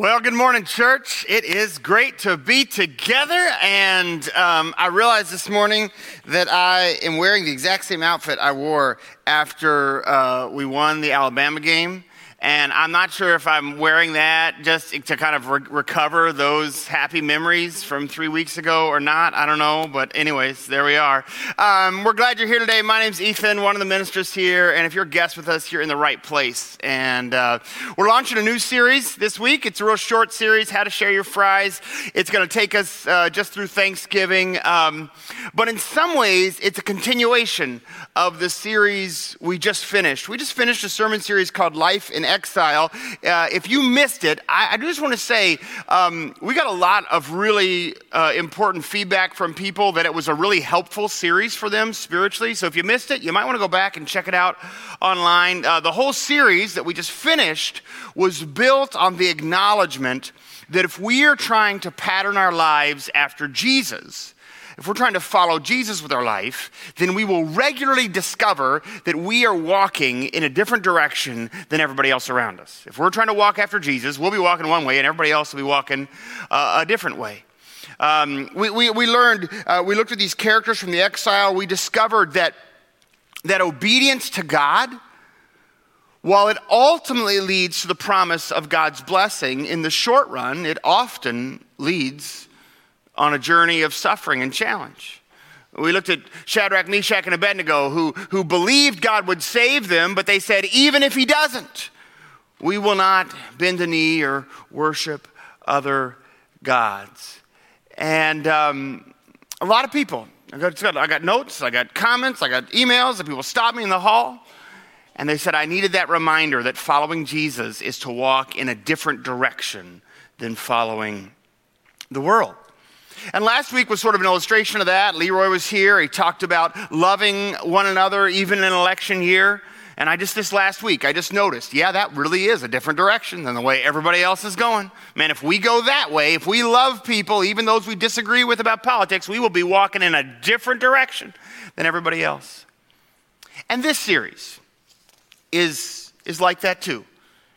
Well, good morning, church. It is great to be together. And um, I realized this morning that I am wearing the exact same outfit I wore after uh, we won the Alabama game. And I'm not sure if I'm wearing that just to kind of re- recover those happy memories from three weeks ago or not. I don't know. But, anyways, there we are. Um, we're glad you're here today. My name's Ethan, one of the ministers here. And if you're a guest with us, you're in the right place. And uh, we're launching a new series this week. It's a real short series, How to Share Your Fries. It's going to take us uh, just through Thanksgiving. Um, but in some ways, it's a continuation of the series we just finished. We just finished a sermon series called Life in Exile. Uh, if you missed it, I, I just want to say um, we got a lot of really uh, important feedback from people that it was a really helpful series for them spiritually. So if you missed it, you might want to go back and check it out online. Uh, the whole series that we just finished was built on the acknowledgement that if we are trying to pattern our lives after Jesus, if we're trying to follow Jesus with our life, then we will regularly discover that we are walking in a different direction than everybody else around us. If we're trying to walk after Jesus, we'll be walking one way and everybody else will be walking uh, a different way. Um, we, we, we, learned, uh, we looked at these characters from the exile, we discovered that, that obedience to God, while it ultimately leads to the promise of God's blessing, in the short run, it often leads on a journey of suffering and challenge. We looked at Shadrach, Meshach, and Abednego, who, who believed God would save them, but they said, even if he doesn't, we will not bend a knee or worship other gods. And um, a lot of people, I got, I got notes, I got comments, I got emails, and people stopped me in the hall. And they said, I needed that reminder that following Jesus is to walk in a different direction than following the world. And last week was sort of an illustration of that. Leroy was here. He talked about loving one another even in an election year. And I just, this last week, I just noticed, yeah, that really is a different direction than the way everybody else is going. Man, if we go that way, if we love people, even those we disagree with about politics, we will be walking in a different direction than everybody else. And this series is, is like that too.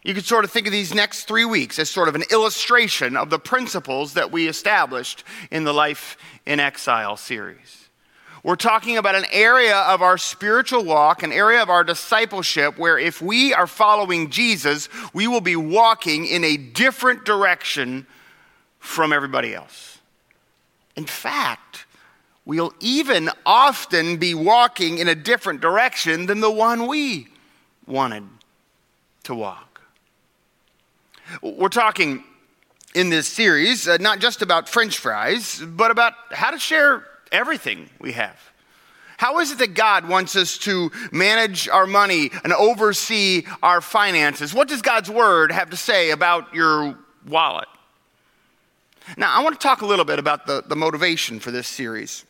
You could sort of think of these next three weeks as sort of an illustration of the principles that we established in the Life in Exile series. We're talking about an area of our spiritual walk, an area of our discipleship where if we are following Jesus, we will be walking in a different direction from everybody else. In fact, we'll even often be walking in a different direction than the one we wanted to walk. We're talking in this series uh, not just about French fries, but about how to share everything we have. How is it that God wants us to manage our money and oversee our finances? What does God's word have to say about your wallet? Now, I want to talk a little bit about the, the motivation for this series.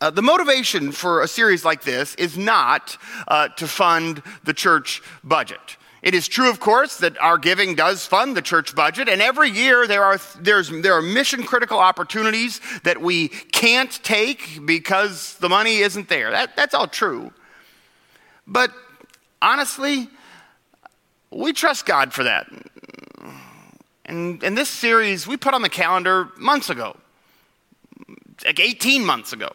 Uh, the motivation for a series like this is not uh, to fund the church budget. It is true, of course, that our giving does fund the church budget, and every year there are, there are mission critical opportunities that we can't take because the money isn't there. That, that's all true. But honestly, we trust God for that. And, and this series we put on the calendar months ago, like 18 months ago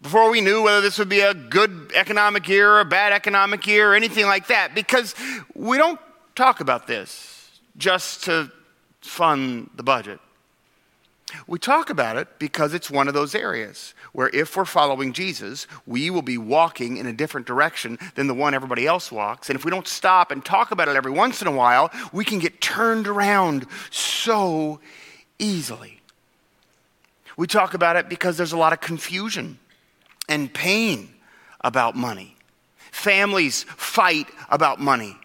before we knew whether this would be a good economic year or a bad economic year or anything like that, because we don't talk about this just to fund the budget. We talk about it because it's one of those areas where if we're following Jesus, we will be walking in a different direction than the one everybody else walks. And if we don't stop and talk about it every once in a while, we can get turned around so easily. We talk about it because there's a lot of confusion and pain about money. Families fight about money.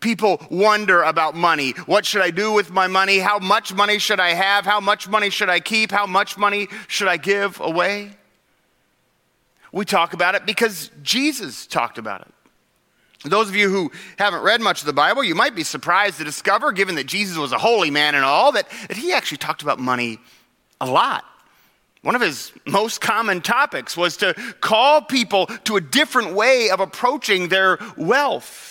People wonder about money. What should I do with my money? How much money should I have? How much money should I keep? How much money should I give away? We talk about it because Jesus talked about it. Those of you who haven't read much of the Bible, you might be surprised to discover, given that Jesus was a holy man and all, that, that he actually talked about money a lot. One of his most common topics was to call people to a different way of approaching their wealth.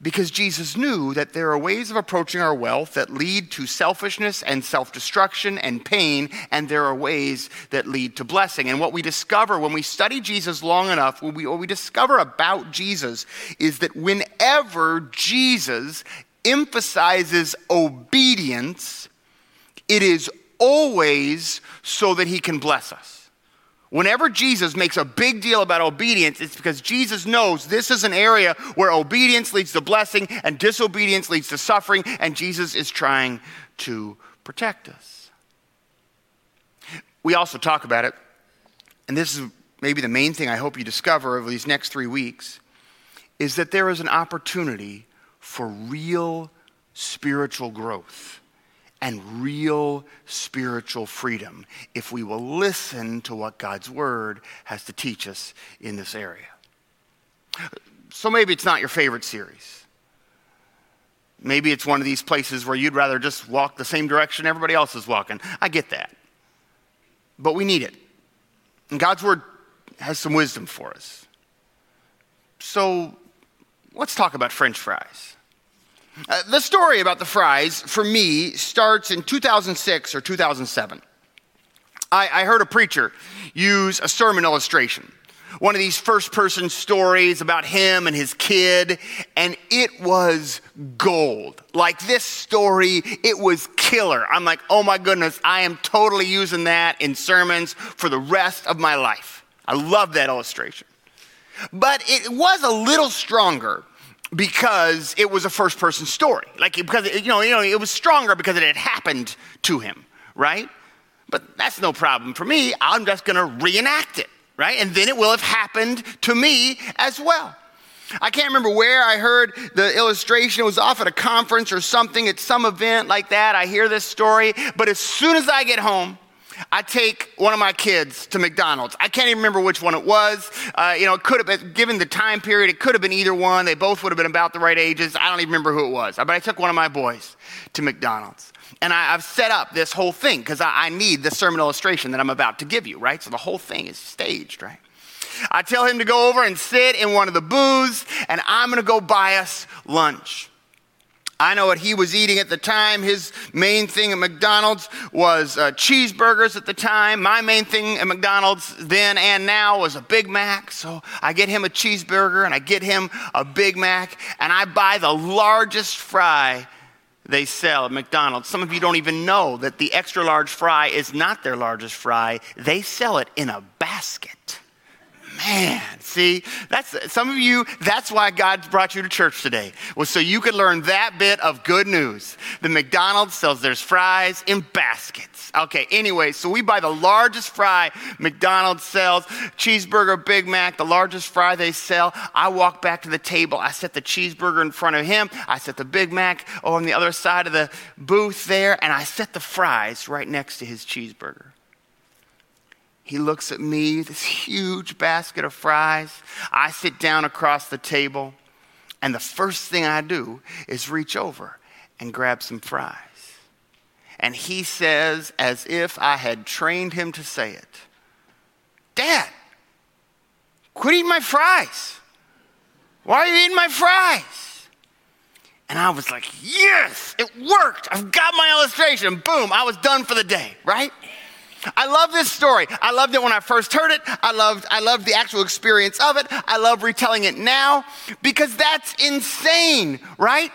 because Jesus knew that there are ways of approaching our wealth that lead to selfishness and self destruction and pain, and there are ways that lead to blessing. And what we discover when we study Jesus long enough, what we, what we discover about Jesus is that whenever Jesus emphasizes obedience, it is always so that he can bless us. Whenever Jesus makes a big deal about obedience, it's because Jesus knows this is an area where obedience leads to blessing and disobedience leads to suffering, and Jesus is trying to protect us. We also talk about it, and this is maybe the main thing I hope you discover over these next three weeks, is that there is an opportunity for real spiritual growth and real spiritual freedom if we will listen to what God's word has to teach us in this area. So maybe it's not your favorite series. Maybe it's one of these places where you'd rather just walk the same direction everybody else is walking. I get that. But we need it. And God's word has some wisdom for us. So let's talk about French fries. Uh, the story about the fries, for me, starts in 2006 or 2007. I, I heard a preacher use a sermon illustration, one of these first person stories about him and his kid, and it was gold. Like this story, it was killer. I'm like, oh my goodness, I am totally using that in sermons for the rest of my life. I love that illustration. But it was a little stronger because it was a first person story. Like, because, it, you know, you know, it was stronger because it had happened to him, right? But that's no problem for me. I'm just going to reenact it, right? And then it will have happened to me as well. I can't remember where I heard the illustration. It was off at a conference or something, at some event like that. I hear this story. But as soon as I get home, I take one of my kids to McDonald's. I can't even remember which one it was. Uh, you know, it could have been, given the time period, it could have been either one. They both would have been about the right ages. I don't even remember who it was. But I took one of my boys to McDonald's. And I, have set up this whole thing because I, I need the sermon illustration that I'm about to give you, right? So the whole thing is staged, right? I tell him to go over and sit in one of the booths, and I'm going to go buy us lunch. I know what he was eating at the time. His main thing at McDonald's was uh, cheeseburgers at the time. My main thing at McDonald's then and now was a Big Mac. So I get him a cheeseburger and I get him a Big Mac and I buy the largest fry they sell at McDonald's. Some of you don't even know that the extra large fry is not their largest fry, they sell it in a basket. Man, see, that's some of you, that's why God brought you to church today, was so you could learn that bit of good news. The McDonald's sells their fries in baskets. Okay, anyway, so we buy the largest fry McDonald's sells, cheeseburger, Big Mac, the largest fry they sell. I walk back to the table. I set the cheeseburger in front of him. I set the Big Mac on the other side of the booth there, and I set the fries right next to his cheeseburger. He looks at me, this huge basket of fries. I sit down across the table, and the first thing I do is reach over and grab some fries. And he says, as if I had trained him to say it, Dad, quit eating my fries. Why are you eating my fries? And I was like, yes, it worked. I've got my illustration. Boom, I was done for the day, right? I love this story. I loved it when I first heard it. I loved, I loved the actual experience of it. I love retelling it now because that's insane, right?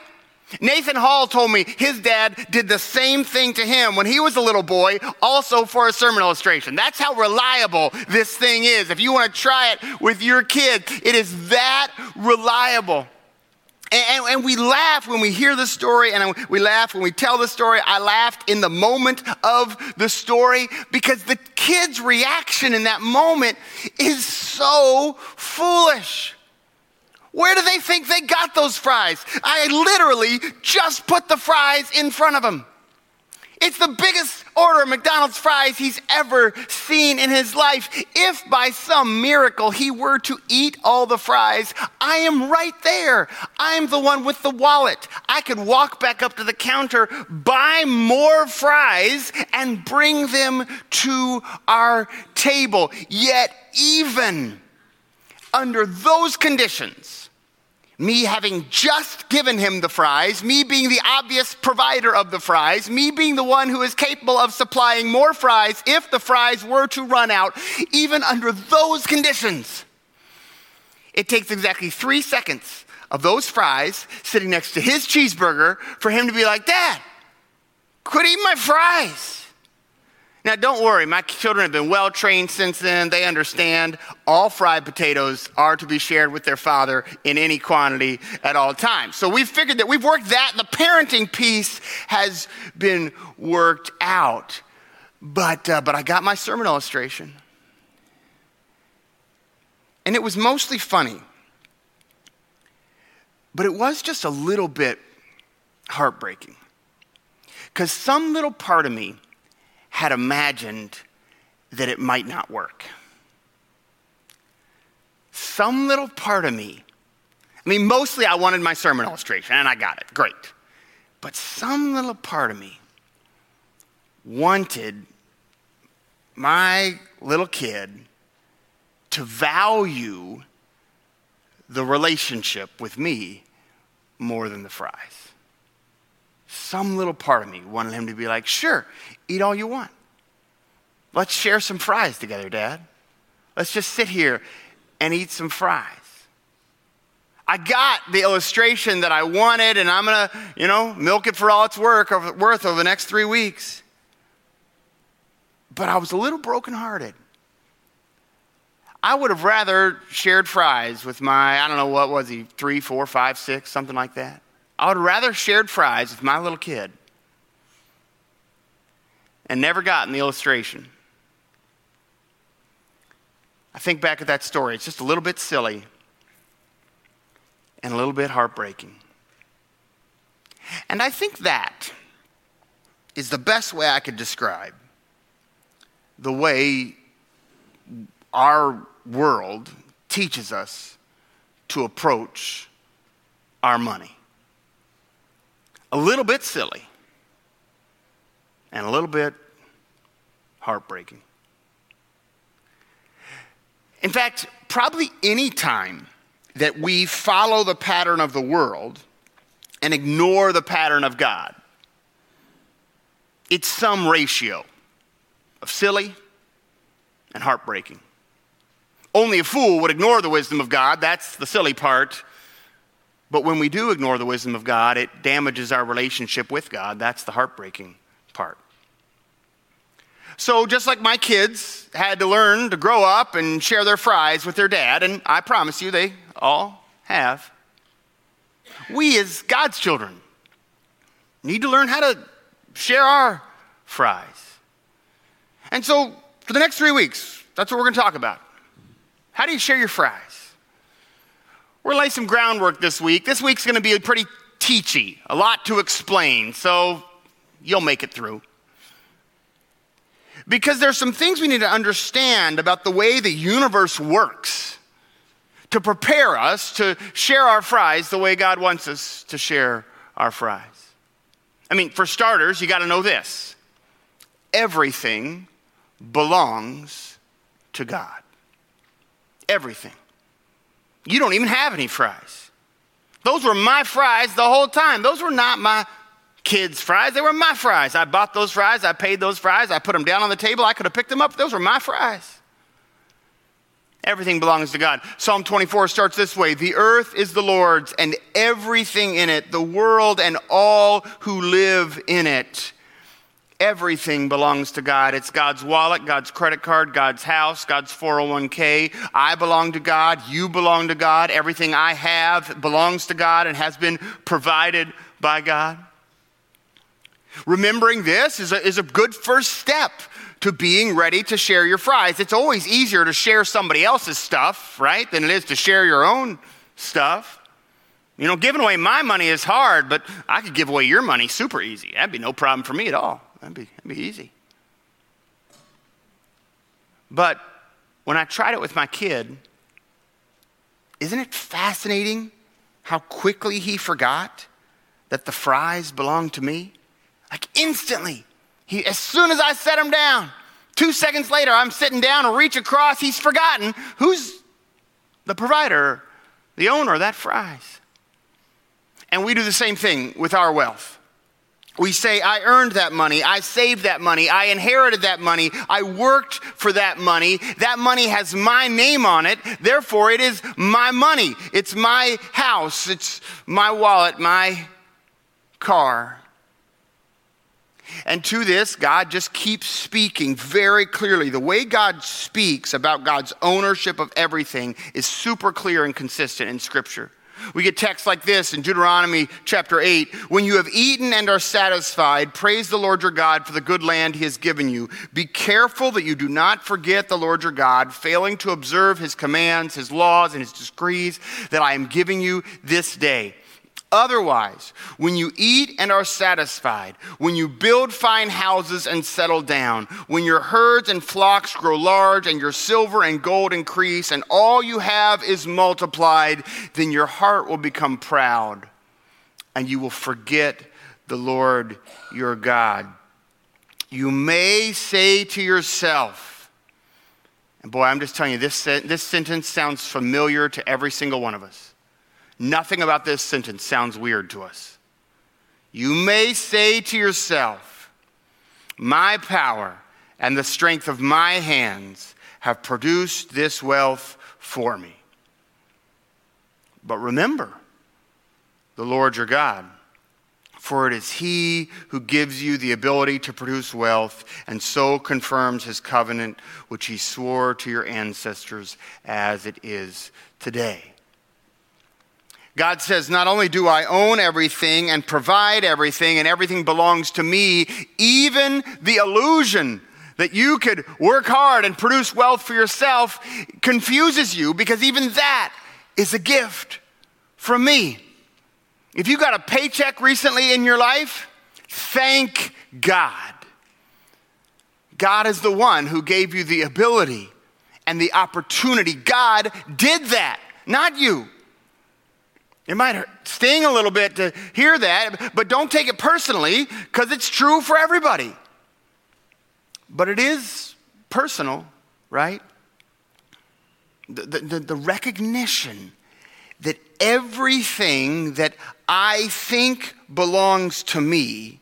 Nathan Hall told me his dad did the same thing to him when he was a little boy, also for a sermon illustration. That's how reliable this thing is. If you want to try it with your kid, it is that reliable. And, and, we laugh when we hear the story, and we laugh when we tell the story. I laughed in the moment of the story because the kid's reaction in that moment is so foolish. Where do they think they got those fries? I literally just put the fries in front of them. It's the biggest order of McDonald's fries he's ever seen in his life. If by some miracle he were to eat all the fries, I am right there. I'm the one with the wallet. I could walk back up to the counter, buy more fries, and bring them to our table. Yet, even under those conditions, me having just given him the fries, me being the obvious provider of the fries, me being the one who is capable of supplying more fries if the fries were to run out, even under those conditions. It takes exactly three seconds of those fries sitting next to his cheeseburger for him to be like, Dad, quit eating my fries. Now, don't worry, my children have been well trained since then. They understand all fried potatoes are to be shared with their father in any quantity at all times. So we've figured that we've worked that. The parenting piece has been worked out. But, uh, but I got my sermon illustration. And it was mostly funny. But it was just a little bit heartbreaking. Because some little part of me had imagined that it might not work. Some little part of me, I mean, mostly I wanted my sermon illustration, and I got it. Great. But some little part of me wanted my little kid to value the relationship with me more than the fries. Some little part of me wanted him to be like, sure, eat all you want. Let's share some fries together, Dad. Let's just sit here and eat some fries. I got the illustration that I wanted, and I'm gonna, you know, milk it for all it's worth over the next three weeks. But I was a little brokenhearted. I would have rather shared fries with my, I don't know, what was he, three, four, five, six, something like that. I would rather shared fries with my little kid and never gotten the illustration. I think back at that story. It's just a little bit silly and a little bit heartbreaking. And I think that is the best way I could describe the way our world teaches us to approach our money. A little bit silly and a little bit heartbreaking. In fact, probably any time that we follow the pattern of the world and ignore the pattern of God, it's some ratio of silly and heartbreaking. Only a fool would ignore the wisdom of God. That's the silly part. But when we do ignore the wisdom of God, it damages our relationship with God. That's the heartbreaking part. So, just like my kids had to learn to grow up and share their fries with their dad, and I promise you they all have, we as God's children need to learn how to share our fries. And so, for the next three weeks, that's what we're going to talk about. How do you share your fries? We're going to lay some groundwork this week. This week's going to be pretty teachy, a lot to explain, so you'll make it through. Because there's some things we need to understand about the way the universe works to prepare us to share our fries the way God wants us to share our fries. I mean, for starters, you got to know this everything belongs to God. Everything. You don't even have any fries. Those were my fries the whole time. Those were not my kids' fries. They were my fries. I bought those fries. I paid those fries. I put them down on the table. I could have picked them up. Those were my fries. Everything belongs to God. Psalm 24 starts this way The earth is the Lord's and everything in it, the world and all who live in it. Everything belongs to God. It's God's wallet, God's credit card, God's house, God's 401k. I belong to God. You belong to God. Everything I have belongs to God and has been provided by God. Remembering this is a, is a good first step to being ready to share your fries. It's always easier to share somebody else's stuff, right, than it is to share your own stuff. You know, giving away my money is hard, but I could give away your money super easy. That'd be no problem for me at all. That'd be, that'd be easy. But when I tried it with my kid, isn't it fascinating how quickly he forgot that the fries belonged to me? Like instantly. He, as soon as I set him down, two seconds later, I'm sitting down and reach across. He's forgotten who's the provider, the owner of that fries. And we do the same thing with our wealth. We say, I earned that money. I saved that money. I inherited that money. I worked for that money. That money has my name on it. Therefore, it is my money. It's my house. It's my wallet, my car. And to this, God just keeps speaking very clearly. The way God speaks about God's ownership of everything is super clear and consistent in Scripture. We get texts like this in Deuteronomy chapter 8 When you have eaten and are satisfied, praise the Lord your God for the good land he has given you. Be careful that you do not forget the Lord your God, failing to observe his commands, his laws, and his decrees that I am giving you this day. Otherwise, when you eat and are satisfied, when you build fine houses and settle down, when your herds and flocks grow large and your silver and gold increase, and all you have is multiplied, then your heart will become proud and you will forget the Lord your God. You may say to yourself, and boy, I'm just telling you, this, this sentence sounds familiar to every single one of us. Nothing about this sentence sounds weird to us. You may say to yourself, My power and the strength of my hands have produced this wealth for me. But remember the Lord your God, for it is He who gives you the ability to produce wealth and so confirms His covenant, which He swore to your ancestors as it is today. God says, Not only do I own everything and provide everything, and everything belongs to me, even the illusion that you could work hard and produce wealth for yourself confuses you because even that is a gift from me. If you got a paycheck recently in your life, thank God. God is the one who gave you the ability and the opportunity. God did that, not you. It might sting a little bit to hear that, but don't take it personally because it's true for everybody. But it is personal, right? The, the, the, recognition that everything that I think belongs to me,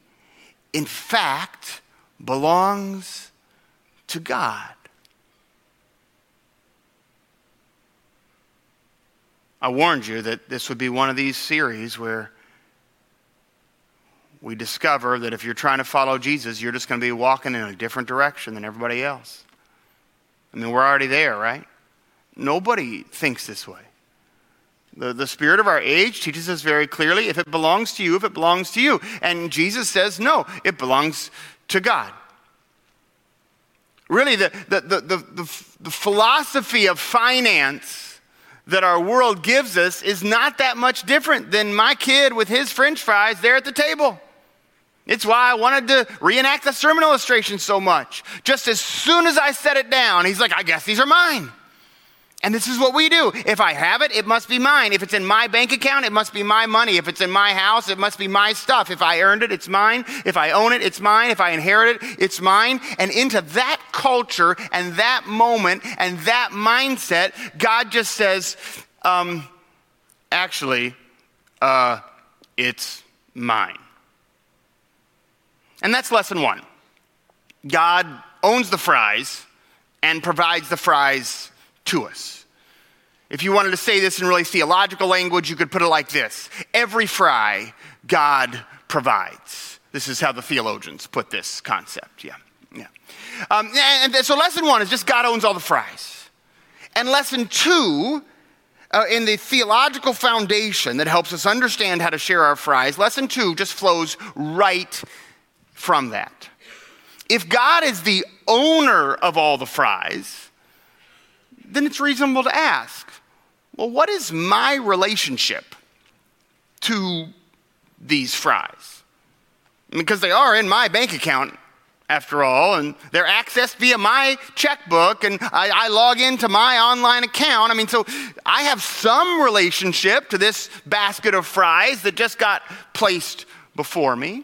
in fact, belongs to God. I warned you that this would be one of these series where we discover that if you're trying to follow Jesus, you're just going to be walking in a different direction than everybody else. I mean, we're already there, right? Nobody thinks this way. The, the spirit of our age teaches us very clearly if it belongs to you, if it belongs to you. And Jesus says, no, it belongs to God. Really, the, the, the, the, the philosophy of finance that our world gives us is not that much different than my kid with his french fries there at the table. It's why I wanted to reenact the sermon illustration so much. Just as soon as I set it down, he's like, I guess these are mine. And this is what we do. If I have it, it must be mine. If it's in my bank account, it must be my money. If it's in my house, it must be my stuff. If I earned it, it's mine. If I own it, it's mine. If I inherit it, it's mine. And into that culture and that moment and that mindset, God just says, um, actually, uh, it's mine. And that's lesson one. God owns the fries and provides the fries to us. If you wanted to say this in really theological language, you could put it like this Every fry, God provides. This is how the theologians put this concept. Yeah. Yeah. Um, and so lesson one is just God owns all the fries. And lesson two, uh, in the theological foundation that helps us understand how to share our fries, lesson two just flows right from that. If God is the owner of all the fries, then it's reasonable to ask well, what is my relationship to these fries? Because they are in my bank account, after all, and they're accessed via my checkbook, and I, I, log into my online account. I mean, so I have some relationship to this basket of fries that just got placed before me.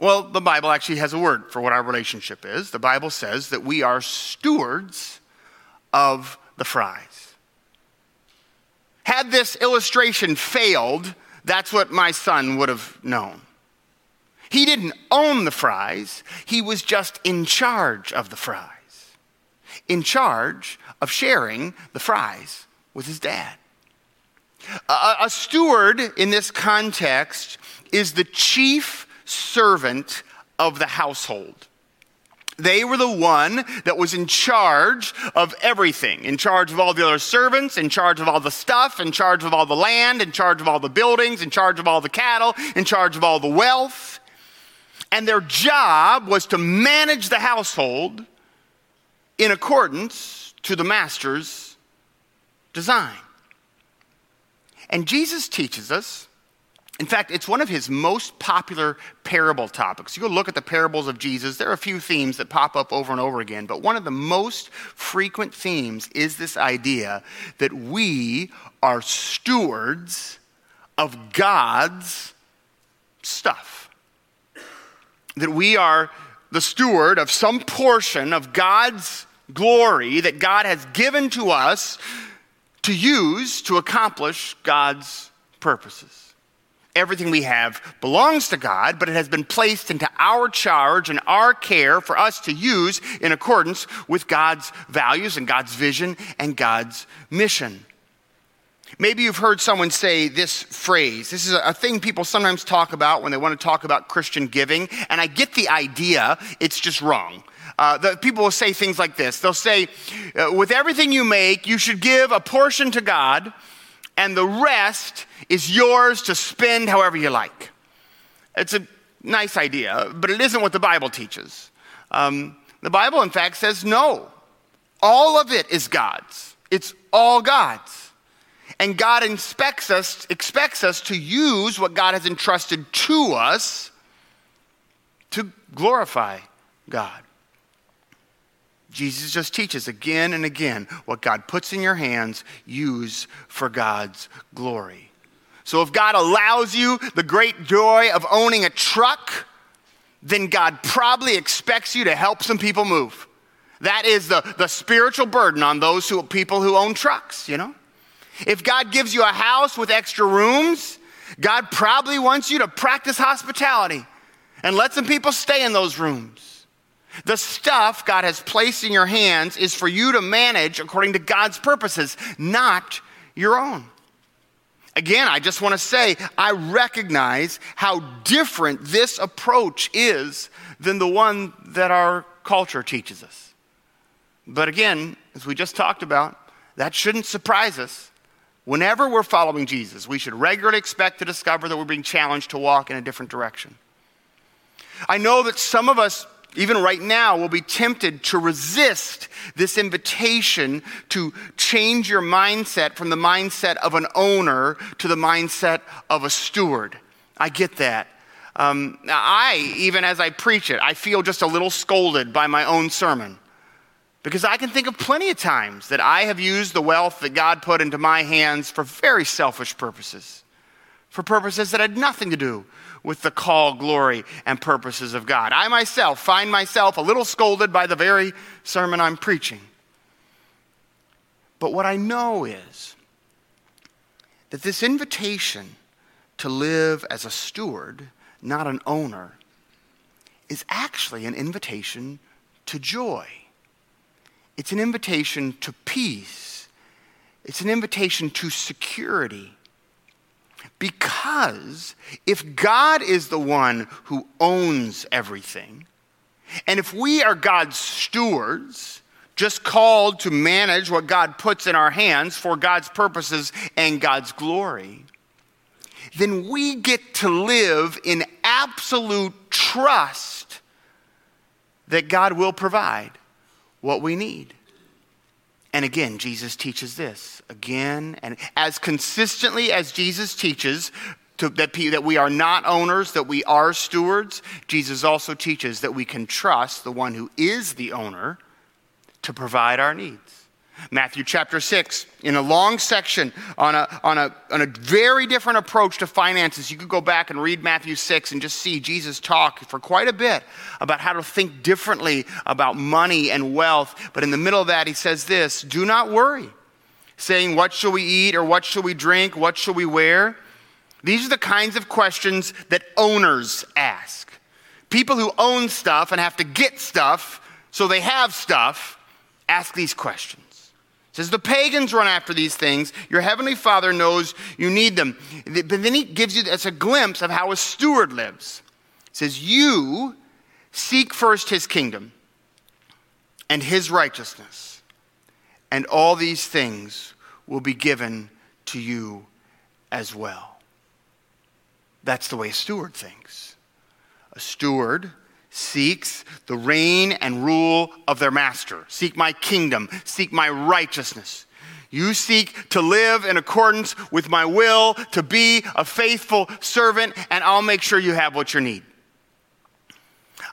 Well, the Bible actually has a word for what our relationship is. The Bible says that we are stewards of the fries. Had this illustration failed, That's what my son would have known. He didn't own the fries, he was just in charge of the fries, in charge of sharing the fries with his dad. A, a steward in this context is the chief servant of the household. They were the one that was in charge of everything, in charge of all the other servants, in charge of all the stuff, in charge of all the land, in charge of all the buildings, in charge of all the cattle, in charge of all the wealth. And their job was to manage the household in accordance to the master's design. And Jesus teaches us in fact, it's one of his most popular parable topics. You go look at the parables of Jesus, there are a few themes that pop up over and over again, but one of the most frequent themes is this idea that we are stewards of God's stuff. That we are the steward of some portion of God's glory that God has given to us to use to accomplish God's purposes everything we have belongs to God, but it has been placed into our charge and our care for us to use in accordance with God's values and God's vision and God's mission. Maybe you've heard someone say this phrase. This is a thing people sometimes talk about when they want to talk about Christian giving, and I get the idea, it's just wrong. Uh, the, people will say things like this They'll say, uh, with everything you make, you should give a portion to God and the rest is yours to spend however you like. It's a nice idea, but it isn't what the Bible teaches. Um, the Bible, in fact, says no. All of it is God's. It's all God's. And God inspects us, expects us to use what God has entrusted to us to glorify God. Jesus just teaches again and again what God puts in your hands, use for God's glory. So if God allows you the great joy of owning a truck, then God probably expects you to help some people move. That is the, the spiritual burden on those who, people who own trucks, you know? If God gives you a house with extra rooms, God probably wants you to practice hospitality and let some people stay in those rooms. The stuff God has placed in your hands is for you to manage according to God's purposes, not your own. Again, I just want to say, I recognize how different this approach is than the one that our culture teaches us. But again, as we just talked about, that shouldn't surprise us. Whenever we're following Jesus, we should regularly expect to discover that we're being challenged to walk in a different direction. I know that some of us even right now, will be tempted to resist this invitation to change your mindset from the mindset of an owner to the mindset of a steward. I get that. Um, I, even as I preach it, I feel just a little scolded by my own sermon. Because I can think of plenty of times that I have used the wealth that God put into my hands for very selfish purposes, for purposes that had nothing to do with the call, glory, and purposes of God. I myself find myself a little scolded by the very sermon I'm preaching. But what I know is that this invitation to live as a steward, not an owner, is actually an invitation to joy. It's an invitation to peace. It's an invitation to security. Because if God is the one who owns everything, and if we are God's stewards, just called to manage what God puts in our hands for God's purposes and God's glory, then we get to live in absolute trust that God will provide what we need. And again, Jesus teaches this again and as consistently as Jesus teaches to, that, that we are not owners, that we are stewards, Jesus also teaches that we can trust the one who is the owner to provide our needs. Matthew chapter 6, in a long section on a, on, a, on a very different approach to finances. You could go back and read Matthew 6 and just see Jesus talk for quite a bit about how to think differently about money and wealth. But in the middle of that, he says this Do not worry, saying, What shall we eat, or what shall we drink, what shall we wear? These are the kinds of questions that owners ask. People who own stuff and have to get stuff so they have stuff ask these questions. Says the pagans run after these things. Your heavenly Father knows you need them. But then he gives you that's a glimpse of how a steward lives. It says, You seek first his kingdom and his righteousness, and all these things will be given to you as well. That's the way a steward thinks. A steward seeks the reign and rule of their master. Seek my kingdom, seek my righteousness. You seek to live in accordance with my will, to be a faithful servant, and I'll make sure you have what you need.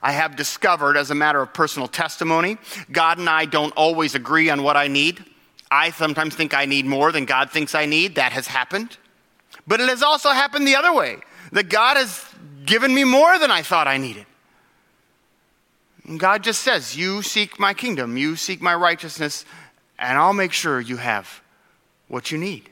I have discovered, as a matter of personal testimony, God and I don't always agree on what I need. I sometimes think I need more than God thinks I need. That has happened. But it has also happened the other way that God has given me more than I thought I needed. God just says, You seek my kingdom, you seek my righteousness, and I'll make sure you have what you need.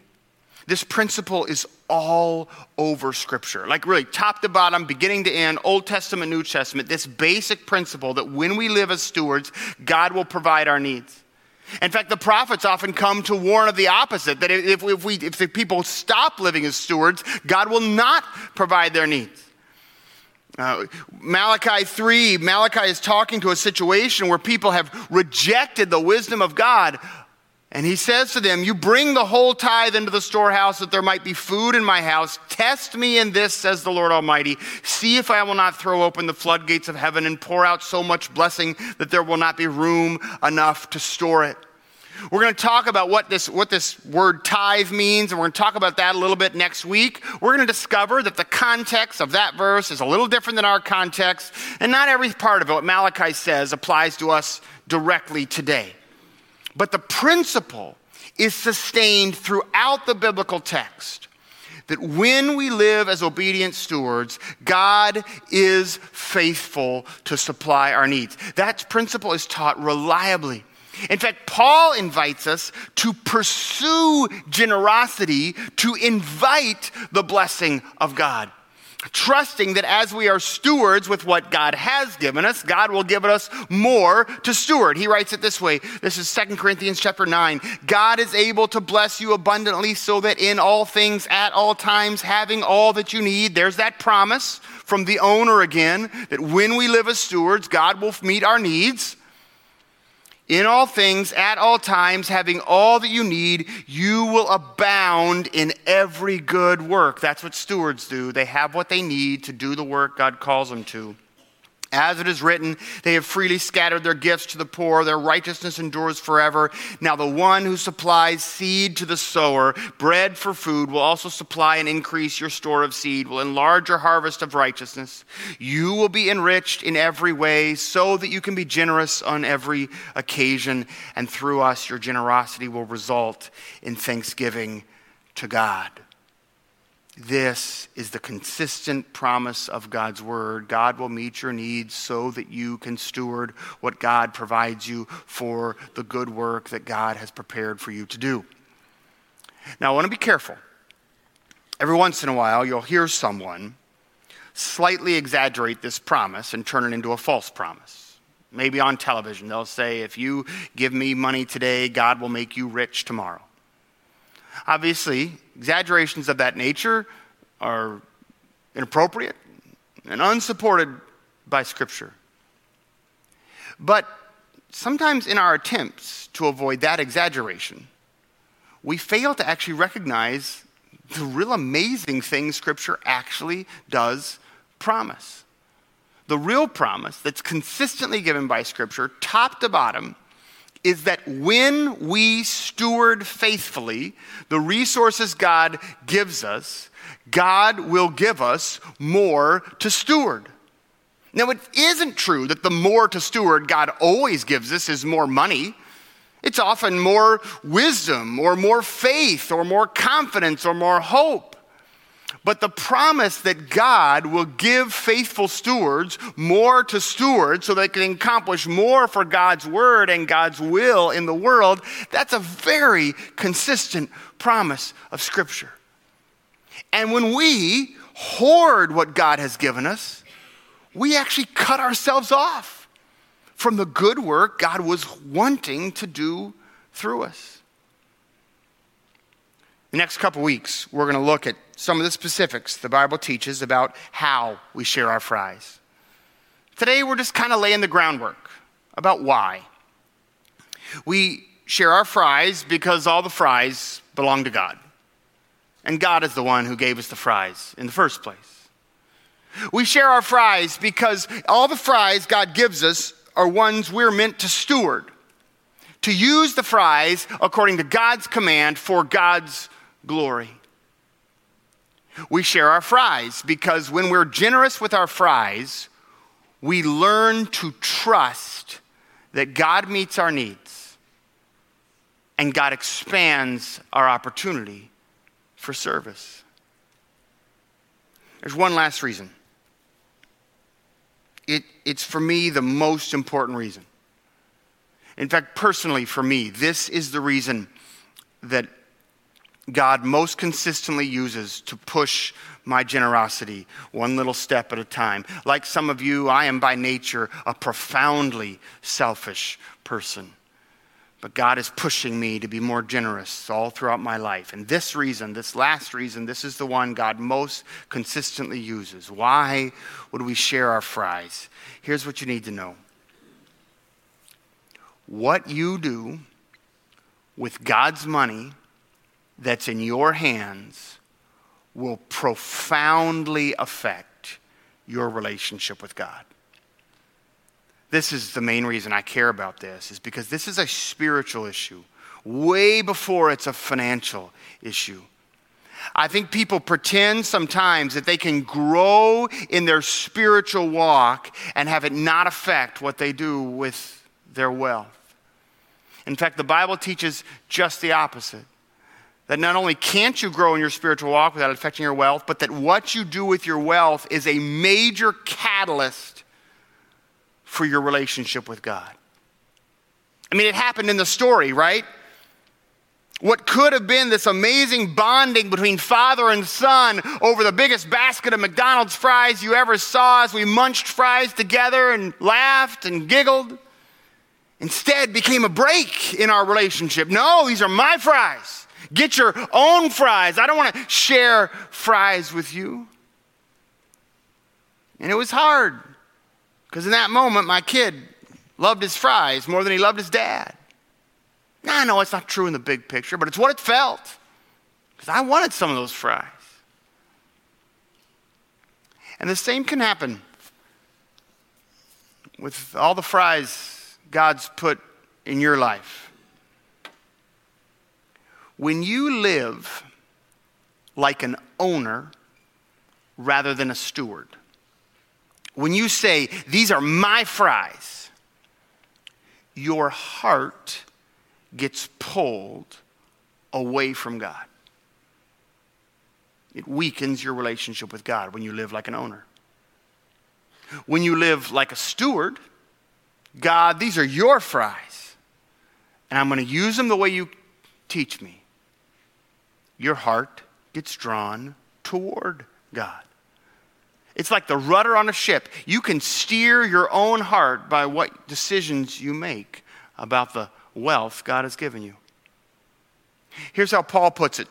This principle is all over Scripture. Like, really, top to bottom, beginning to end, Old Testament, New Testament, this basic principle that when we live as stewards, God will provide our needs. In fact, the prophets often come to warn of the opposite that if, if, we, if the people stop living as stewards, God will not provide their needs. Uh, Malachi 3, Malachi is talking to a situation where people have rejected the wisdom of God. And he says to them, You bring the whole tithe into the storehouse that there might be food in my house. Test me in this, says the Lord Almighty. See if I will not throw open the floodgates of heaven and pour out so much blessing that there will not be room enough to store it. We're going to talk about what this, what this word tithe means, and we're going to talk about that a little bit next week. We're going to discover that the context of that verse is a little different than our context, and not every part of what Malachi says, applies to us directly today. But the principle is sustained throughout the biblical text that when we live as obedient stewards, God is faithful to supply our needs. That principle is taught reliably in fact, Paul invites us to pursue generosity, to invite the blessing of God. Trusting that as we are stewards with what God has given us, God will give us more to steward. He writes it this way. This is 2 Corinthians chapter 9. God is able to bless you abundantly so that in all things, at all times, having all that you need, there's that promise from the owner again that when we live as stewards, God will meet our needs in all things, at all times, having all that you need, you will abound in every good work. That's what stewards do. They have what they need to do the work God calls them to. As it is written, they have freely scattered their gifts to the poor, their righteousness endures forever. Now, the one who supplies seed to the sower, bread for food, will also supply and increase your store of seed, will enlarge your harvest of righteousness. You will be enriched in every way, so that you can be generous on every occasion, and through us, your generosity will result in thanksgiving to God. This is the consistent promise of God's word. God will meet your needs so that you can steward what God provides you for the good work that God has prepared for you to do. Now, I want to be careful. Every once in a while, you'll hear someone slightly exaggerate this promise and turn it into a false promise. Maybe on television, they'll say, If you give me money today, God will make you rich tomorrow. Obviously, exaggerations of that nature are inappropriate and unsupported by Scripture. But sometimes in our attempts to avoid that exaggeration, we fail to actually recognize the real amazing thing Scripture actually does promise. The real promise that's consistently given by Scripture, top to bottom, is that when we steward faithfully the resources God gives us, God will give us more to steward. Now, it isn't true that the more to steward God always gives us is more money. It's often more wisdom or more faith or more confidence or more hope. But the promise that God will give faithful stewards more to steward so they can accomplish more for God's word and God's will in the world, that's a very consistent promise of Scripture. And when we hoard what God has given us, we actually cut ourselves off from the good work God was wanting to do through us. The next couple weeks, we're going to look at some of the specifics the Bible teaches about how we share our fries. Today, we're just kind of laying the groundwork about why. We share our fries because all the fries belong to God. And God is the one who gave us the fries in the first place. We share our fries because all the fries God gives us are ones we're meant to steward, to use the fries according to God's command for God's glory. We share our fries because when we're generous with our fries, we learn to trust that God meets our needs and God expands our opportunity for service. There's one last reason. It, it's for me the most important reason. In fact, personally, for me, this is the reason that God most consistently uses to push my generosity one little step at a time. Like some of you, I am by nature a profoundly selfish person. But God is pushing me to be more generous all throughout my life. And this reason, this last reason, this is the one God most consistently uses. Why would we share our fries? Here's what you need to know what you do with God's money that's in your hands will profoundly affect your relationship with God. This is the main reason I care about this, is because this is a spiritual issue, way before it's a financial issue. I think people pretend sometimes that they can grow in their spiritual walk and have it not affect what they do with their wealth. In fact, the Bible teaches just the opposite that not only can't you grow in your spiritual walk without affecting your wealth, but that what you do with your wealth is a major catalyst for your relationship with God. I mean, it happened in the story, right? What could have been this amazing bonding between father and son over the biggest basket of McDonald's fries you ever saw as we munched fries together and laughed and giggled, instead became a break in our relationship. No, these are my fries. Get your own fries. I don't want to share fries with you. And it was hard because in that moment, my kid loved his fries more than he loved his dad. Now, I know it's not true in the big picture, but it's what it felt because I wanted some of those fries. And the same can happen with all the fries God's put in your life. When you live like an owner rather than a steward, when you say, These are my fries, your heart gets pulled away from God. It weakens your relationship with God when you live like an owner. When you live like a steward, God, these are your fries, and I'm going to use them the way you teach me your heart gets drawn toward God. It's like the rudder on a ship. You can steer your own heart by what decisions you make about the wealth God has given you. Here's how Paul puts it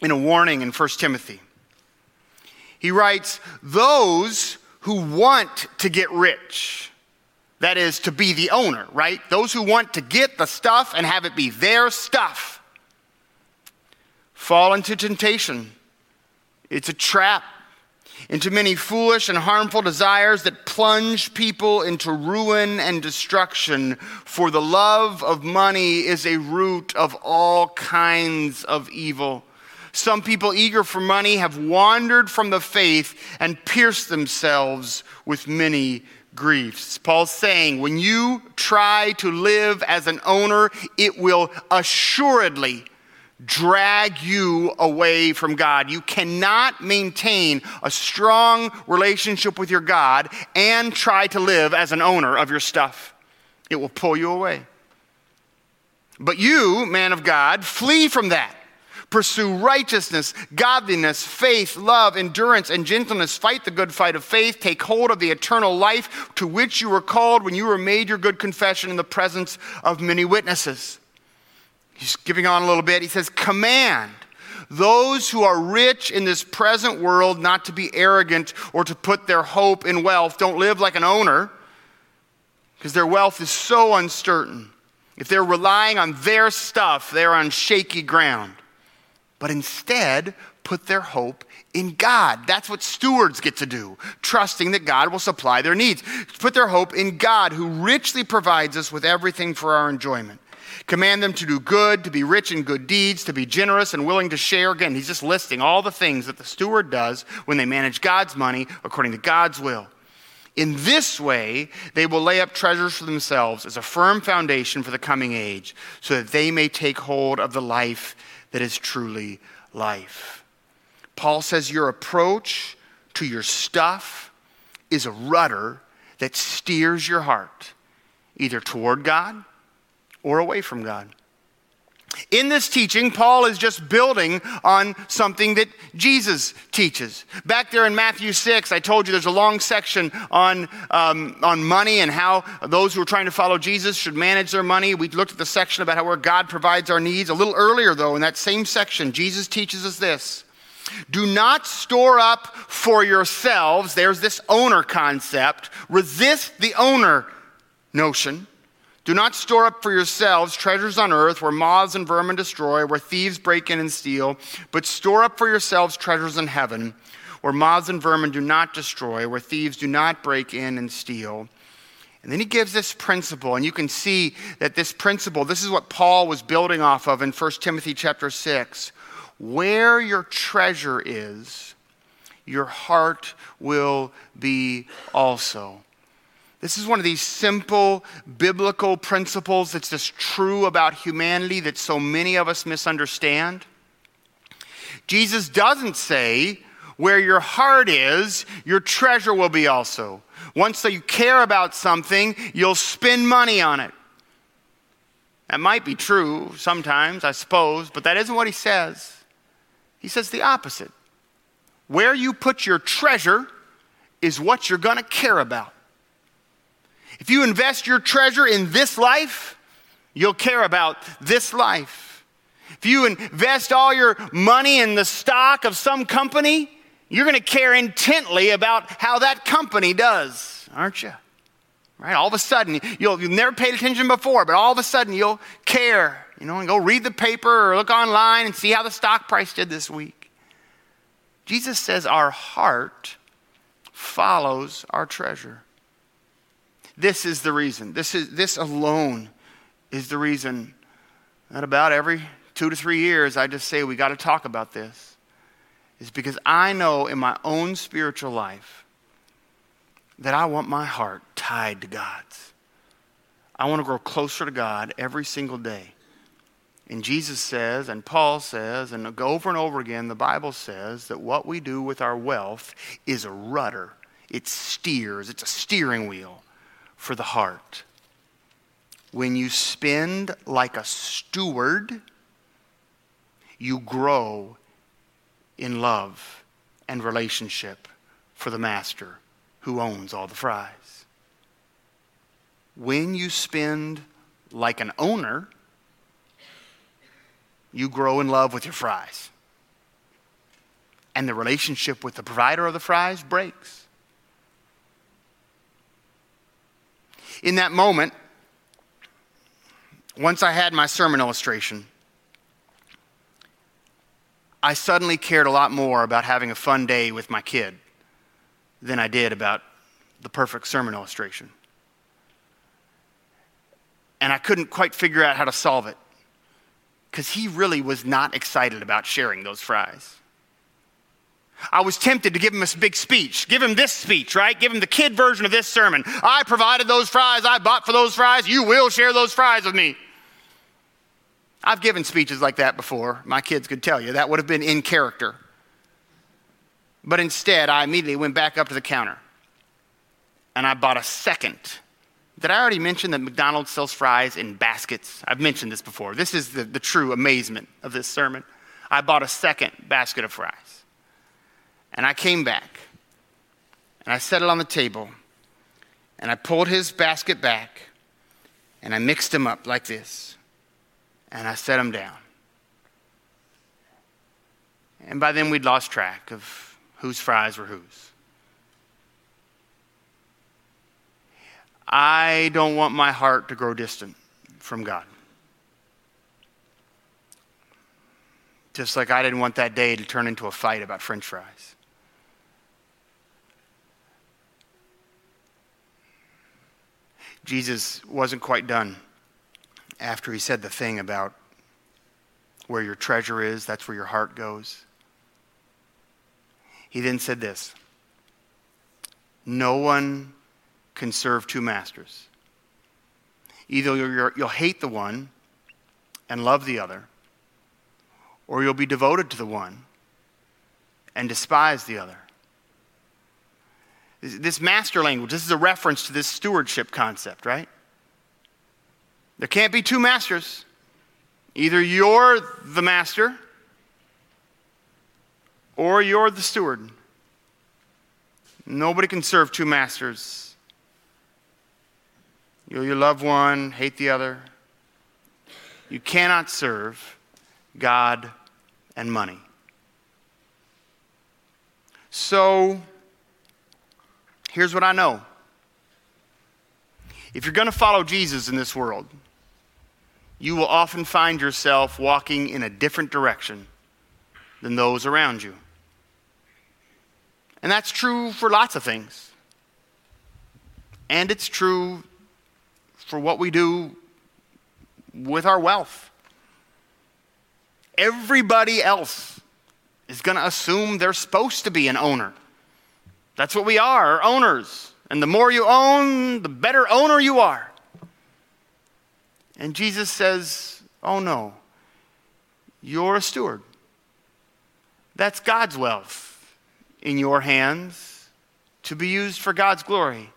in a warning in 1 Timothy. He writes, Those who want to get rich, that is, to be the owner, right? Those who want to get the stuff and have it be their stuff fall into temptation. It's a trap into many foolish and harmful desires that plunge people into ruin and destruction. For the love of money is a root of all kinds of evil. Some people eager for money have wandered from the faith and pierced themselves with many griefs. Paul's saying when you try to live as an owner, it will assuredly drag you away from God. You cannot maintain a strong relationship with your God and try to live as an owner of your stuff. It will pull you away. But you, man of God, flee from that. Pursue righteousness, godliness, faith, love, endurance, and gentleness. Fight the good fight of faith. Take hold of the eternal life to which you were called when you were made your good confession in the presence of many witnesses. He's giving on a little bit. He says, Command those who are rich in this present world not to be arrogant or to put their hope in wealth. Don't live like an owner because their wealth is so uncertain. If they're relying on their stuff, they're on shaky ground. But instead, put their hope in God. That's what stewards get to do, trusting that God will supply their needs. Put their hope in God, who richly provides us with everything for our enjoyment. Command them to do good, to be rich in good deeds, to be generous and willing to share. Again, he's just listing all the things that the steward does when they manage God's money according to God's will. In this way, they will lay up treasures for themselves as a firm foundation for the coming age, so that they may take hold of the life that is truly life. Paul says your approach to your stuff is a rudder that steers your heart either toward God or away from God. In this teaching, Paul is just building on something that Jesus teaches. Back there in Matthew 6, I told you there's a long section on, um, on money and how those who are trying to follow Jesus should manage their money. We looked at the section about how where God provides our needs. A little earlier, though, in that same section, Jesus teaches us this Do not store up for yourselves. There's this owner concept. Resist the owner notion do not store up for yourselves treasures on earth where moths and vermin destroy, where thieves break in and steal, but store up for yourselves treasures in heaven where moths and vermin do not destroy, where thieves do not break in and steal. And then he gives this principle, and you can see that this principle, this is what Paul was building off of in 1 Timothy chapter 6. Where your treasure is, your heart will be also. This is one of these simple biblical principles that's just true about humanity that so many of us misunderstand. Jesus doesn't say, where your heart is, your treasure will be also. Once you care about something, you'll spend money on it. That might be true sometimes, I suppose, but that isn't what he says. He says the opposite. Where you put your treasure is what you're going to care about. If you invest your treasure in this life, you'll care about this life. If you invest all your money in the stock of some company, you're going to care intently about how that company does, aren't you? Right? All of a sudden, you'll, you've never paid attention before, but all of a sudden you'll care, you know, and go read the paper or look online and see how the stock price did this week. Jesus says our heart follows our treasure. This is the reason. This, is, this alone is the reason that about every two to three years I just say we got to talk about this. Is because I know in my own spiritual life that I want my heart tied to God's. I want to grow closer to God every single day. And Jesus says, and Paul says, and over and over again, the Bible says that what we do with our wealth is a rudder. It steers, it's a steering wheel for the heart. When you spend like a steward, you grow in love and relationship for the master who owns all the fries. When you spend like an owner, you grow in love with your fries. And the relationship with the provider of the fries breaks. In that moment, once I had my sermon illustration, I suddenly cared a lot more about having a fun day with my kid than I did about the perfect sermon illustration. And I couldn't quite figure out how to solve it because he really was not excited about sharing those fries. I was tempted to give him a big speech. Give him this speech, right? Give him the kid version of this sermon. I provided those fries. I bought for those fries. You will share those fries with me. I've given speeches like that before. My kids could tell you that would have been in character. But instead, I immediately went back up to the counter and I bought a second. Did I already mention that McDonald's sells fries in baskets? I've mentioned this before. This is the, the true amazement of this sermon. I bought a second basket of fries. And I came back and I set it on the table and I pulled his basket back and I mixed them up like this and I set them down. And by then we'd lost track of whose fries were whose. I don't want my heart to grow distant from God. Just like I didn't want that day to turn into a fight about french fries. Jesus wasn't quite done after he said the thing about where your treasure is, that's where your heart goes. He then said this No one can serve two masters. Either you'll hate the one and love the other, or you'll be devoted to the one and despise the other. This master language, this is a reference to this stewardship concept, right? There can't be two masters. Either you're the master or you're the steward. Nobody can serve two masters. You, you love one, hate the other. You cannot serve God and money. So, here's what I know. If you're going to follow Jesus in this world, you will often find yourself walking in a different direction than those around you. And that's true for lots of things. And it's true for what we do with our wealth. Everybody else is going to assume they're supposed to be an owner. That's what we are, owners. And the more you own, the better owner you are. And Jesus says, Oh no, you're a steward. That's God's wealth in your hands to be used for God's glory.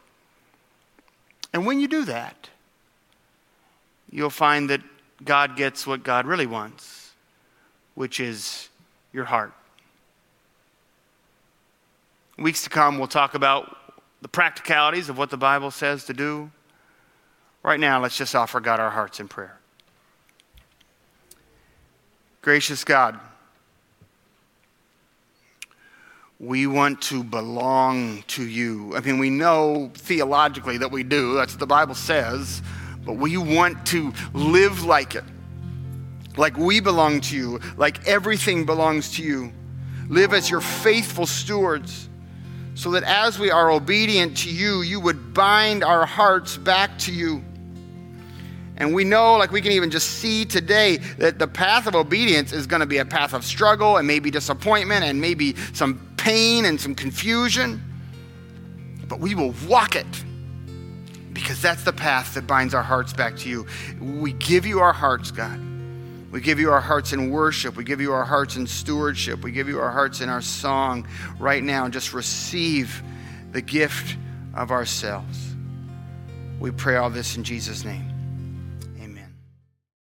And when you do that, you'll find that God gets what God really wants, which is your heart. Weeks to come, we'll talk about the practicalities of what the Bible says to do. Right now, let's just offer God our hearts in prayer. Gracious God, we want to belong to you. I mean, we know theologically that we do, that's what the Bible says, but we want to live like it. Like we belong to you, like everything belongs to you. Live as your faithful stewards, so that as we are obedient to you, you would bind our hearts back to you. And we know, like we can even just see today, that the path of obedience is going to be a path of struggle and maybe disappointment and maybe some pain and some confusion, but we will walk it because that's the path that binds our hearts back to you. We give you our hearts, God. We give you our hearts in worship. We give you our hearts in stewardship. We give you our hearts in our song right now. Just receive the gift of ourselves. We pray all this in Jesus' name.